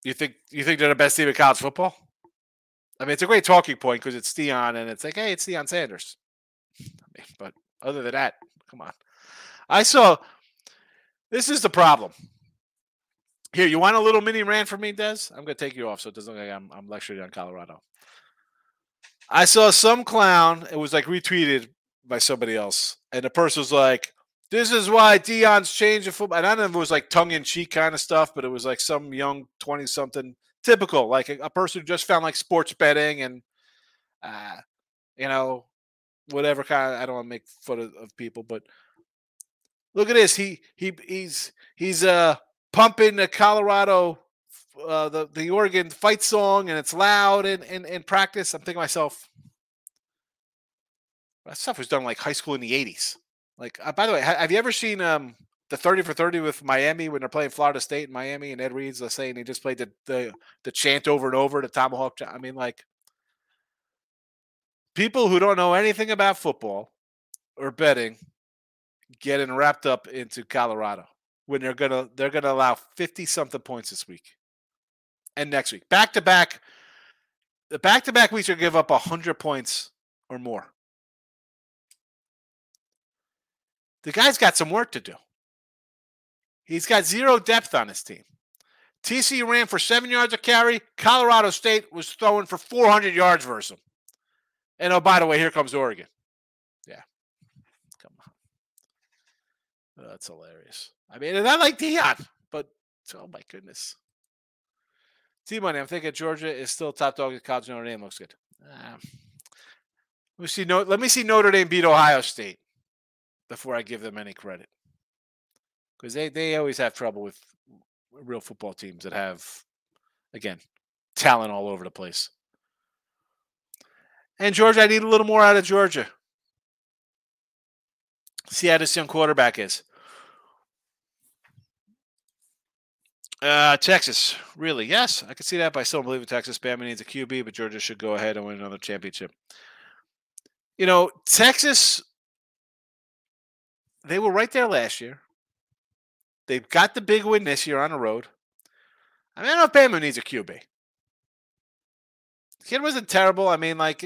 you think you think they're the best team in college football? I mean, it's a great talking point because it's Deion and it's like, hey, it's Deion Sanders. I mean, but other than that, come on. I saw this is the problem. Here, you want a little mini rant from me, Des? I'm gonna take you off so it doesn't look like I'm, I'm lecturing on Colorado. I saw some clown, it was like retweeted by somebody else, and the person was like, This is why Deion's changing football. And I don't know if it was like tongue in cheek kind of stuff, but it was like some young 20 something typical, like a, a, person who just found like sports betting and uh, you know, whatever kind of I don't want to make fun of, of, people, but look at this. He he he's he's uh pumping the Colorado uh the, the Oregon fight song and it's loud in, in, in practice. I'm thinking myself, that stuff was done like high school in the 80s. Like, uh, by the way, have you ever seen um the 30 for 30 with Miami when they're playing Florida State in Miami and Ed Reed's the saying he just played the, the the chant over and over the tomahawk. chant. I mean, like people who don't know anything about football or betting getting wrapped up into Colorado when they're gonna they're gonna allow 50 something points this week and next week. Back to back the back to back weeks are give up hundred points or more. The guy's got some work to do. He's got zero depth on his team. TC ran for seven yards a carry. Colorado State was throwing for 400 yards versus him. And oh, by the way, here comes Oregon. Yeah. Come on. Oh, that's hilarious. I mean, and I like Deion, but oh my goodness. T Money, I'm thinking Georgia is still top dog at college. Notre Dame looks good. Um, let me see. Let me see Notre Dame beat Ohio State before I give them any credit because they they always have trouble with real football teams that have again talent all over the place. And Georgia, I need a little more out of Georgia. See how this young quarterback is. Uh, Texas, really? Yes, I can see that, but I still believe in Texas. Bama needs a QB, but Georgia should go ahead and win another championship. You know, Texas, they were right there last year. They've got the big win this year on the road. I mean, I don't know if Bama needs a QB. Kid wasn't terrible. I mean, like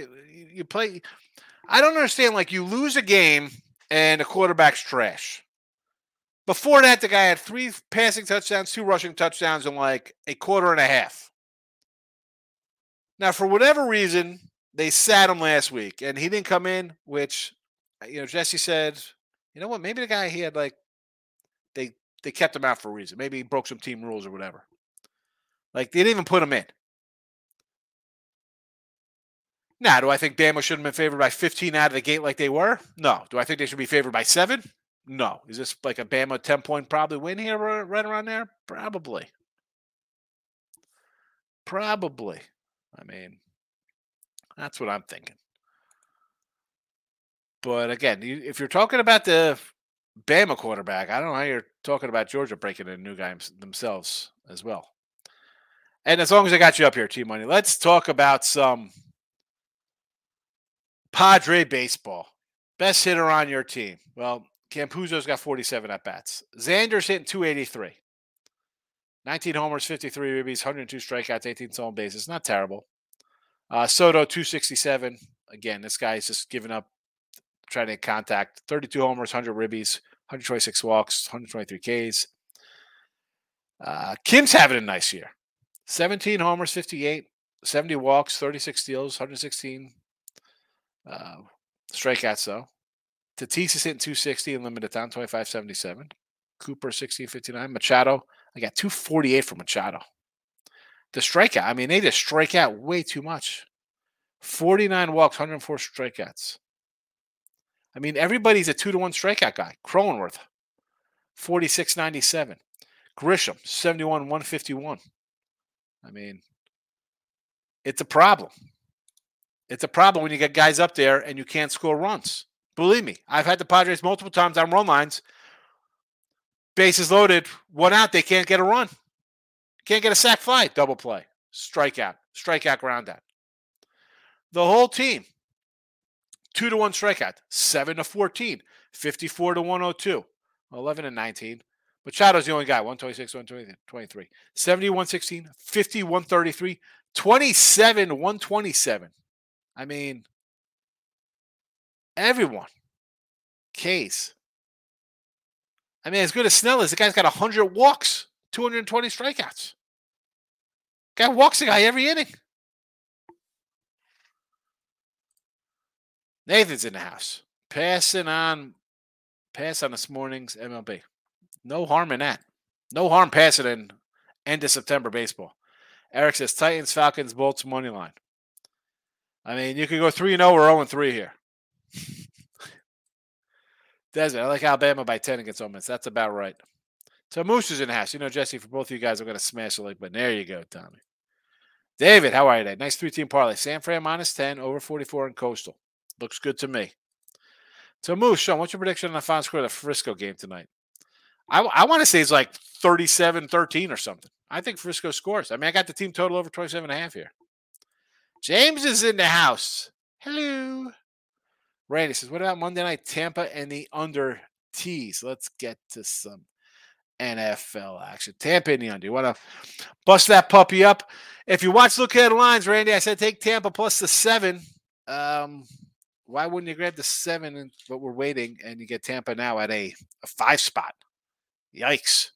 you play. I don't understand. Like you lose a game and the quarterback's trash. Before that, the guy had three passing touchdowns, two rushing touchdowns in like a quarter and a half. Now, for whatever reason, they sat him last week and he didn't come in, which, uh, you know, Jesse said, you know what, maybe the guy he had like, they they kept him out for a reason. Maybe he broke some team rules or whatever. Like they didn't even put him in. Now, do I think Bama should have been favored by 15 out of the gate like they were? No. Do I think they should be favored by seven? No. Is this like a Bama 10 point probably win here right around there? Probably. Probably. I mean, that's what I'm thinking. But again, if you're talking about the Bama quarterback. I don't know how you're talking about Georgia breaking in a new guy themselves as well. And as long as I got you up here, T Money, let's talk about some Padre baseball. Best hitter on your team. Well, Campusano's got 47 at bats. Xander's hitting 283. 19 homers, 53 ribbies, 102 strikeouts, 18 stolen bases. Not terrible. Uh, Soto, 267. Again, this guy's just giving up trying to contact 32 homers, 100 ribbies, 126 walks, 123 Ks. Uh, Kim's having a nice year. 17 homers, 58, 70 walks, 36 steals, 116 uh, strikeouts, though. Tatis is hitting 260 in limited time, 25 77. Cooper, 1659. Machado, I got 248 from Machado. The strikeout, I mean, they just strike out way too much. 49 walks, 104 strikeouts. I mean, everybody's a two to one strikeout guy. Cronenworth, 46 97. Grisham, 71 151. I mean, it's a problem. It's a problem when you get guys up there and you can't score runs. Believe me, I've had the Padres multiple times on run lines. Bases loaded, one out, they can't get a run. Can't get a sac fly, double play, strikeout, strikeout, ground out. The whole team, two to one strikeout, seven to 14, 54 to 102, 11 and 19. Machado's the only guy, 126, 123, 70, 116, 50, 133, 27, 127. I mean, everyone. Case. I mean, as good as Snell is, the guy's got 100 walks, 220 strikeouts. Guy walks a guy every inning. Nathan's in the house. Passing on pass on this morning's MLB. No harm in that. No harm passing in end of September baseball. Eric says Titans, Falcons, Bolts, money line. I mean, you could go 3 0 or 0 3 here. Desmond, I like Alabama by 10 against Ole Miss. That's about right. So Moose is in the house. You know, Jesse, for both of you guys, I'm going to smash the like button. There you go, Tommy. David, how are you today? Nice three team parlay. San Fran minus 10, over 44 in Coastal. Looks good to me. So Moose, Sean, what's your prediction on the final score of the Frisco game tonight? I, I want to say it's like 37 13 or something. I think Frisco scores. I mean, I got the team total over 27 and a half here. James is in the house. Hello. Randy says, What about Monday night Tampa and the under tees? Let's get to some NFL action. Tampa and the under. You want to bust that puppy up? If you watch Look at the Lines, Randy, I said take Tampa plus the seven. Um, why wouldn't you grab the seven and but we're waiting and you get Tampa now at a, a five spot? Yikes.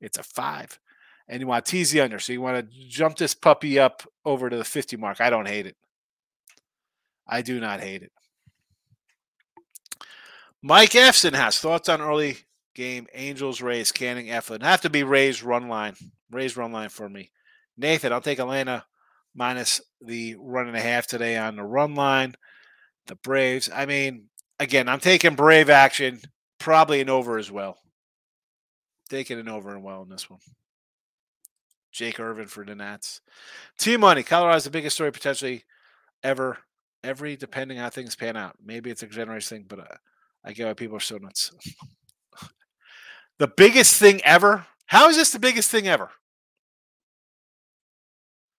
It's a five and you want to tease the under. So you want to jump this puppy up over to the 50 mark. I don't hate it. I do not hate it. Mike Efson has thoughts on early game Angels Rays Canning Eflin. Have to be Rays run line. Rays run line for me. Nathan, I'll take Atlanta minus the run and a half today on the run line. The Braves. I mean, again, I'm taking Brave action, probably an over as well. Taking an over and well in this one. Jake Irvin for the Nats. T Money. Colorado's the biggest story potentially ever. Every depending how things pan out. Maybe it's a generous thing, but uh, I get why people are so nuts. the biggest thing ever. How is this the biggest thing ever?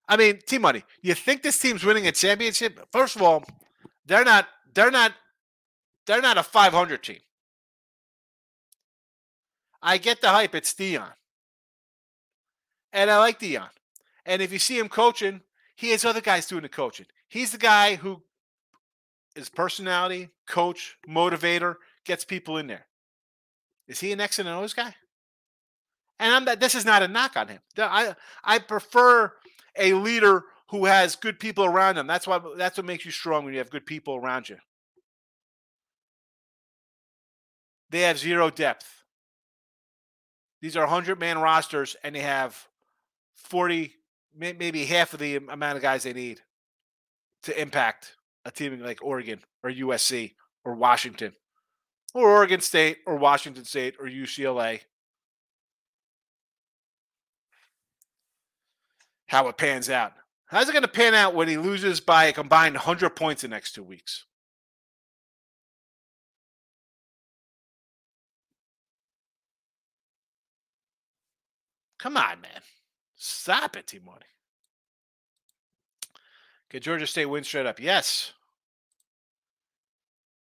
I mean, T Money. You think this team's winning a championship? First of all, they're not. They're not. They're not a 500 team. I get the hype. It's Deion, And I like Deion. And if you see him coaching, he has other guys doing the coaching. He's the guy who is personality, coach, motivator, gets people in there. Is he an X and O's guy? And I'm that this is not a knock on him. I I prefer a leader who has good people around them. That's why that's what makes you strong when you have good people around you. They have zero depth. These are 100 man rosters and they have 40, maybe half of the amount of guys they need to impact a team like Oregon or USC or Washington or Oregon State or Washington State or UCLA. How it pans out. How's it going to pan out when he loses by a combined 100 points in the next two weeks? Come on, man. Stop it, T Money. Can Georgia State win straight up? Yes.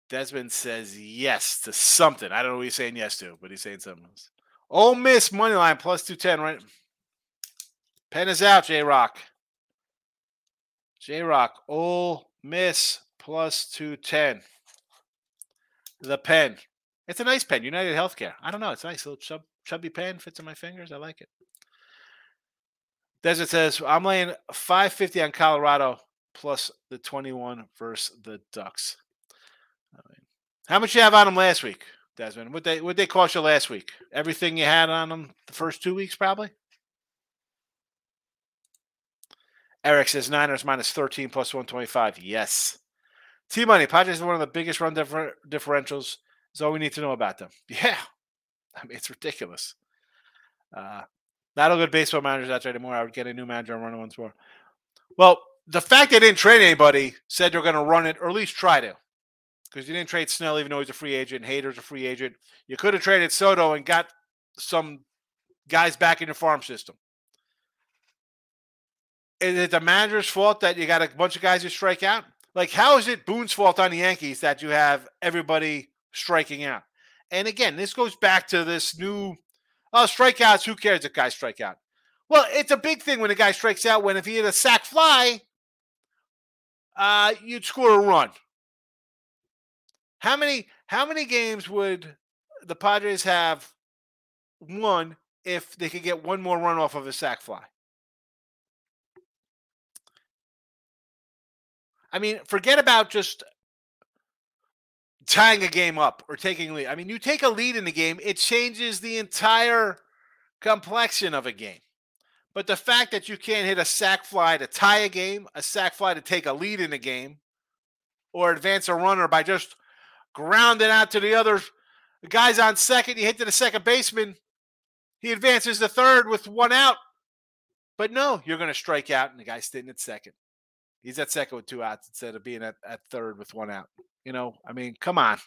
Desmond says yes to something. I don't know what he's saying yes to, but he's saying something else. Ole Miss money line plus 210, right? Pen is out, J Rock. J Rock, Ole Miss plus 210. The pen. It's a nice pen. United Healthcare. I don't know. It's a nice. Little chub, chubby pen fits in my fingers. I like it. Desert says I'm laying 550 on Colorado plus the 21 versus the Ducks. How much you have on them last week, Desmond? What they what they cost you last week? Everything you had on them the first two weeks, probably. Eric says Niners minus 13 plus 125. Yes. T Money, Padres are one of the biggest run differ- differentials. Is all we need to know about them. Yeah. I mean, it's ridiculous. Uh, not a good baseball managers out there anymore. I would get a new manager and run it once more. Well, the fact they didn't trade anybody said they're going to run it, or at least try to. Because you didn't trade Snell, even though he's a free agent. Hader's a free agent. You could have traded Soto and got some guys back in your farm system. Is it the manager's fault that you got a bunch of guys who strike out? Like, how is it Boone's fault on the Yankees that you have everybody striking out? And again, this goes back to this new oh, strikeouts, who cares if guys strike out? Well, it's a big thing when a guy strikes out when if he had a sac fly, uh, you'd score a run. How many how many games would the Padres have won if they could get one more run off of a sac fly? I mean, forget about just tying a game up or taking lead. I mean, you take a lead in the game, it changes the entire complexion of a game. But the fact that you can't hit a sac fly to tie a game, a sac fly to take a lead in a game, or advance a runner by just grounding out to the other guys on second, you hit to the second baseman, he advances the third with one out. But no, you're going to strike out, and the guy's sitting at second. He's at second with two outs instead of being at, at third with one out. You know, I mean, come on.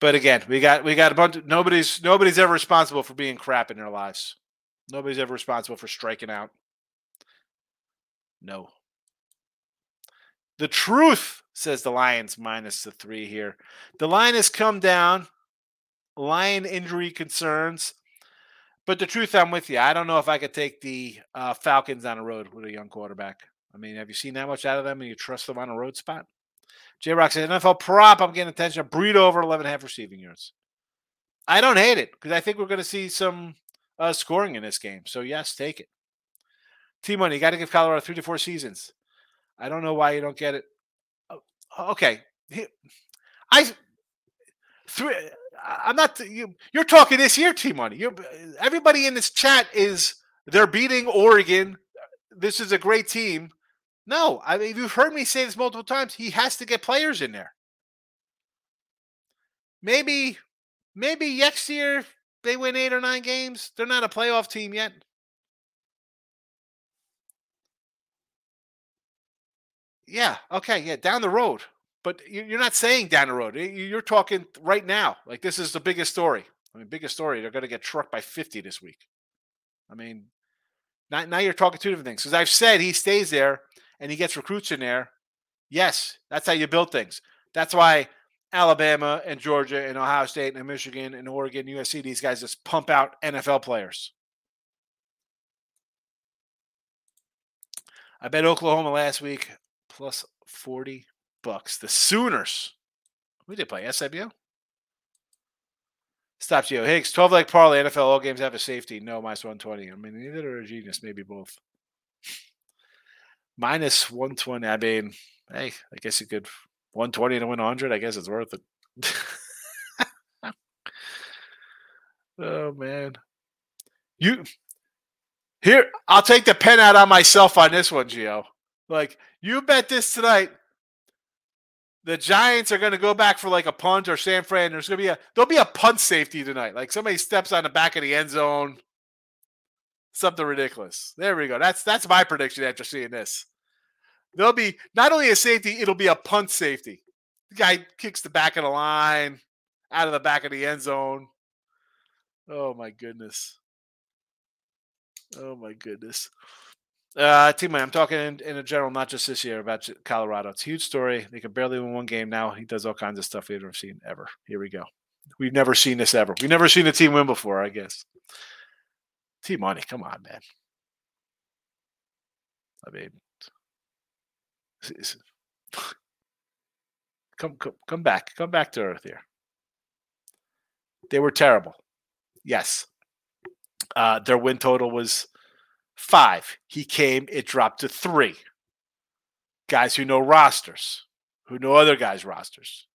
But again, we got we got a bunch. Of, nobody's nobody's ever responsible for being crap in their lives. Nobody's ever responsible for striking out. No. The truth says the Lions minus the three here. The line has come down. Lion injury concerns. But the truth, I'm with you. I don't know if I could take the uh, Falcons on the road with a young quarterback. I mean, have you seen that much out of them and you trust them on a road spot? J Rock said, NFL prop, I'm getting attention. Breed over 11 and a half receiving yards. I don't hate it because I think we're going to see some uh, scoring in this game. So, yes, take it. T Money, you got to give Colorado three to four seasons. I don't know why you don't get it. Oh, okay. I three I'm not. You, you're talking this year, T Money. You're everybody in this chat is they're beating Oregon. This is a great team. No, I mean you've heard me say this multiple times. He has to get players in there. Maybe, maybe next year they win eight or nine games. They're not a playoff team yet. Yeah. Okay. Yeah. Down the road but you're not saying down the road. You're talking right now. Like this is the biggest story. I mean, biggest story. They're going to get trucked by 50 this week. I mean, now, now you're talking two different things. Because I've said he stays there and he gets recruits in there. Yes, that's how you build things. That's why Alabama and Georgia and Ohio State and Michigan and Oregon, USC, these guys just pump out NFL players. I bet Oklahoma last week plus 40 bucks. The Sooners. We did play SMU. Stop Geo Higgs. 12 leg parlay. NFL all games have a safety. No, minus 120. I mean, either are a genius. Maybe both. minus 120. I mean, hey, I guess you could 120 to win 100. I guess it's worth it. oh, man. You here, I'll take the pen out on myself on this one, Gio. Like, you bet this tonight the Giants are going to go back for like a punt or San Fran. There's going to be a there'll be a punt safety tonight. Like somebody steps on the back of the end zone. Something ridiculous. There we go. That's that's my prediction after seeing this. There'll be not only a safety, it'll be a punt safety. The guy kicks the back of the line out of the back of the end zone. Oh my goodness. Oh my goodness. Uh, team, I'm talking in, in a general, not just this year, about Colorado. It's a huge story. They could barely win one game now. He does all kinds of stuff we've never seen ever. Here we go. We've never seen this ever. We've never seen a team win before, I guess. T Money, come on, man. I mean, come, come, come back, come back to earth here. They were terrible. Yes. Uh, their win total was five. He came, it dropped to three. Guys who know rosters, who know other guys' rosters.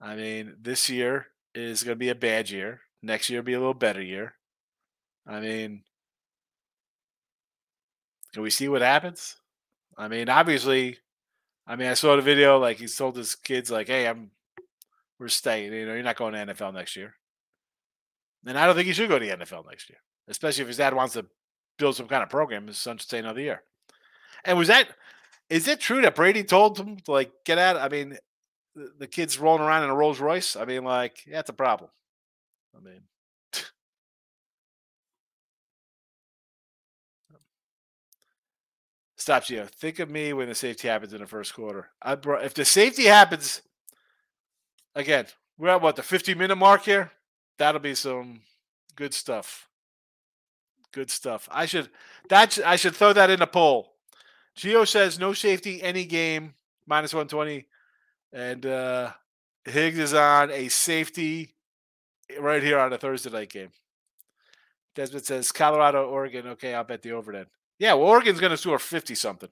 I mean, this year is going to be a bad year. Next year will be a little better year. I mean, can we see what happens? I mean, obviously, I mean, I saw the video. Like he told his kids, like, "Hey, I'm, we're staying. You know, you're not going to NFL next year." And I don't think he should go to the NFL next year, especially if his dad wants to build some kind of program. His son should stay another year. And was that? Is it true that Brady told him to like get out? I mean, the, the kid's rolling around in a Rolls Royce. I mean, like, yeah, that's a problem. I mean. Stops you. Think of me when the safety happens in the first quarter. I brought if the safety happens again, we're at what the 50 minute mark here. That'll be some good stuff. Good stuff. I should that I should throw that in a poll. Geo says no safety any game minus 120, and uh Higgs is on a safety right here on a Thursday night game. Desmond says Colorado, Oregon. Okay, I'll bet the over then. Yeah, well, Oregon's going to score 50 something.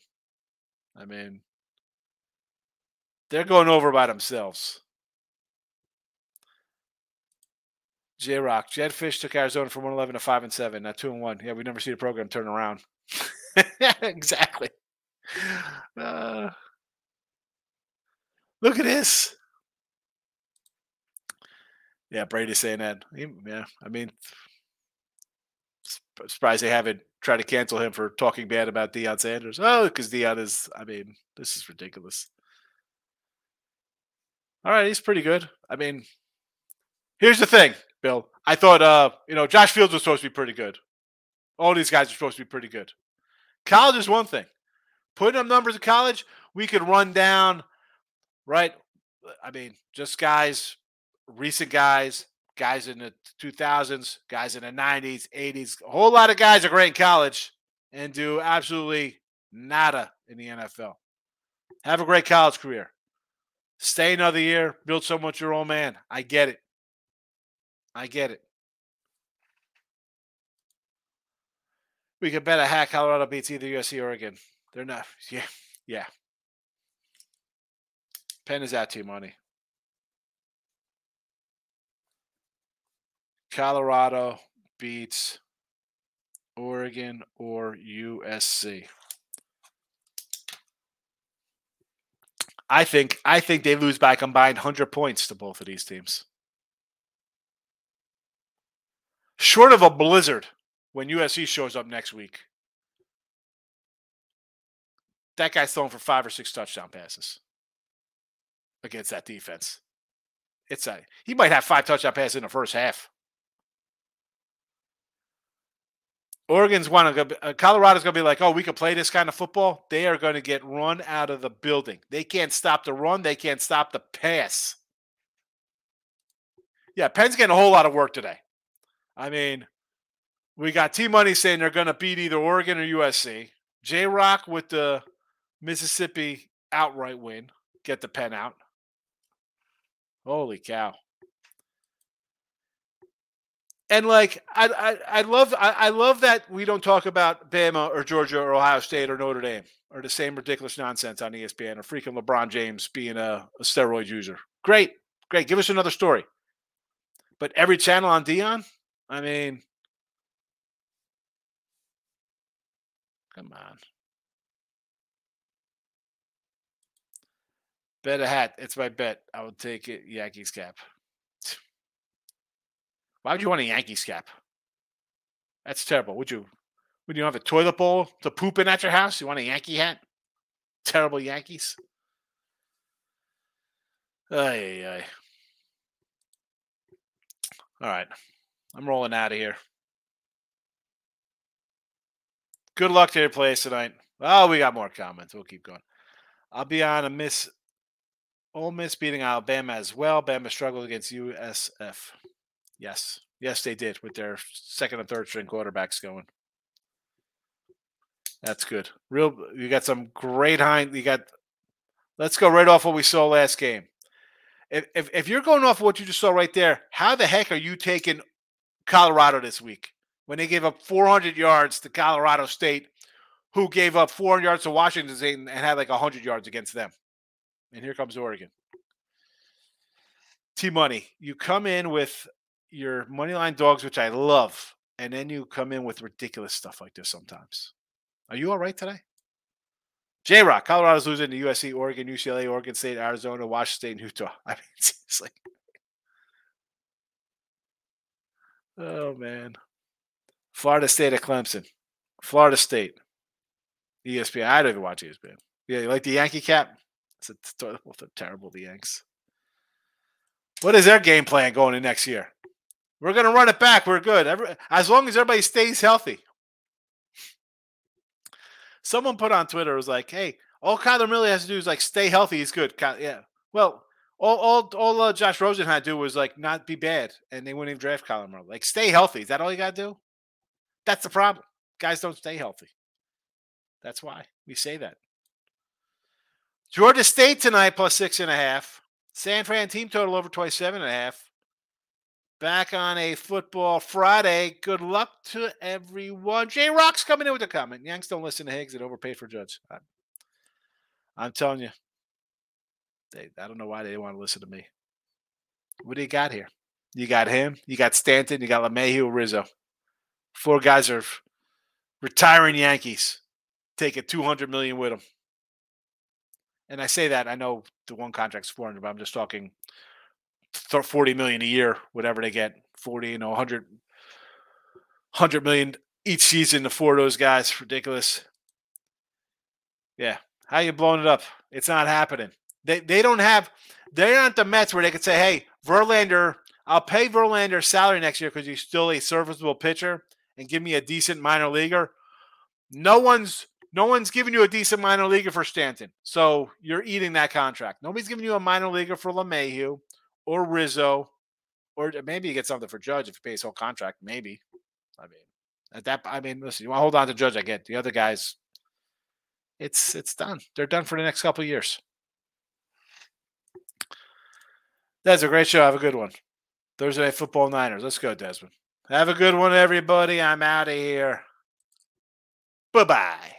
I mean, they're going over by themselves. J Rock, Jedd Fisch took Arizona from 111 to 5 and 7, not 2 and 1. Yeah, we never see the program turn around. exactly. Uh, look at this. Yeah, Brady saying that. Yeah, I mean, surprised they haven't tried to cancel him for talking bad about Deion Sanders. Oh, because Deion is, I mean, this is ridiculous. All right, he's pretty good. I mean, here's the thing, Bill. I thought, uh, you know, Josh Fields was supposed to be pretty good. All these guys are supposed to be pretty good. College is one thing. Putting up numbers in college, we could run down, right? I mean, just guys, recent guys, guys in the 2000s, guys in the 90s, 80s. A whole lot of guys are great in college and do absolutely nada in the NFL. Have a great college career. Stay another year, build so much your own man. I get it. I get it. We could bet a hat Colorado beats either USC or Oregon. They're not. Yeah. Yeah. Penn is out to money. Colorado beats Oregon or USC. I think I think they lose by combined 100 points to both of these teams. Short of a blizzard when USC shows up next week. That guy's throwing for five or six touchdown passes against that defense. It's a, he might have five touchdown passes in the first half. Oregon's one. Uh, Colorado's going to be like, oh, we can play this kind of football. They are going to get run out of the building. They can't stop the run. They can't stop the pass. Yeah, Penn's getting a whole lot of work today. I mean, we got T Money saying they're going to beat either Oregon or USC. J Rock with the Mississippi outright win, get the pen out. Holy cow! and like I, I, I love I, I, love that we don't talk about Bama or Georgia or Ohio State or Notre Dame or the same ridiculous nonsense on ESPN or freaking LeBron James being a, a steroid user. Great, great. Give us another story. But every channel on Deion, I mean, come on. Bet a hat. It's my bet. I will take it. Yankees cap. Why would you want a Yankees cap? That's terrible. Would you? Would you have a toilet bowl to poop in at your house? You want a Yankee hat? Terrible Yankees. Ay, ay. All right. I'm rolling out of here. Good luck to your place tonight. Oh, we got more comments. We'll keep going. I'll be on a miss. Ole Miss beating Alabama as well. Bama struggled against USF. Yes. Yes, they did with their second and third string quarterbacks going. That's good. Real you got some great hind you got let's go right off what we saw last game. If, if if you're going off what you just saw right there, how the heck are you taking Colorado this week when they gave up 400 yards to Colorado State, who gave up 400 yards to Washington State and had like 100 yards against them. And here comes Oregon. T Money, you come in with your money line dogs, which I love, and then you come in with ridiculous stuff like this sometimes. Are you all right today? J Rock, Colorado's losing to USC, Oregon, UCLA, Oregon State, Arizona, Washington State, and Utah. I mean, seriously. Oh, man. Florida State at Clemson. Florida State. ESPN. I don't even watch ESPN. Yeah, you like the Yankee cap? It's a, terrible, the Yanks. What is their game plan going in next year? We're to run it back. We're good. Every, as long as everybody stays healthy. Someone put on Twitter was like, "Hey, all Kyler Miller has to do is like stay healthy. He's good." Yeah. Well, all all all uh, Josh Rosen had to do was like not be bad, and they wouldn't even draft Kyler Murray. Like stay healthy. Is that all you got to do? That's the problem. Guys don't stay healthy. That's why we say that. Georgia State tonight plus six and a half. San Fran team total over 27 and a half. Back on a football Friday. Good luck to everyone. J Rock's coming in with a comment. Yanks don't listen to Higgs and overpaid for Judge. I'm, I'm telling you, they, I don't know why they want to listen to me. What do you got here? You got him. You got Stanton. You got LeMahieu, Rizzo. Four guys are retiring Yankees, taking 200 million with them. And I say that I know the one contract's 400, but I'm just talking 40 million a year, whatever they get, 40, you know, 100, 100 million each season. The four of those guys, ridiculous. Yeah, how you blowing it up? It's not happening. They they don't have. They're not the Mets where they could say, "Hey, Verlander, I'll pay Verlander salary next year because he's still a serviceable pitcher and give me a decent minor leaguer." No one's no one's giving you a decent minor leaguer for Stanton, so you're eating that contract. Nobody's giving you a minor leaguer for LeMahieu or Rizzo, or maybe you get something for Judge if you pay his whole contract. Maybe. I mean, at that, I mean, listen, you want to hold on to Judge? I get the other guys. It's it's done. They're done for the next couple years. That's a great show. Have a good one. Thursday Night Football Niners. Let's go, Desmond. Have a good one, everybody. I'm out of here. Bye bye.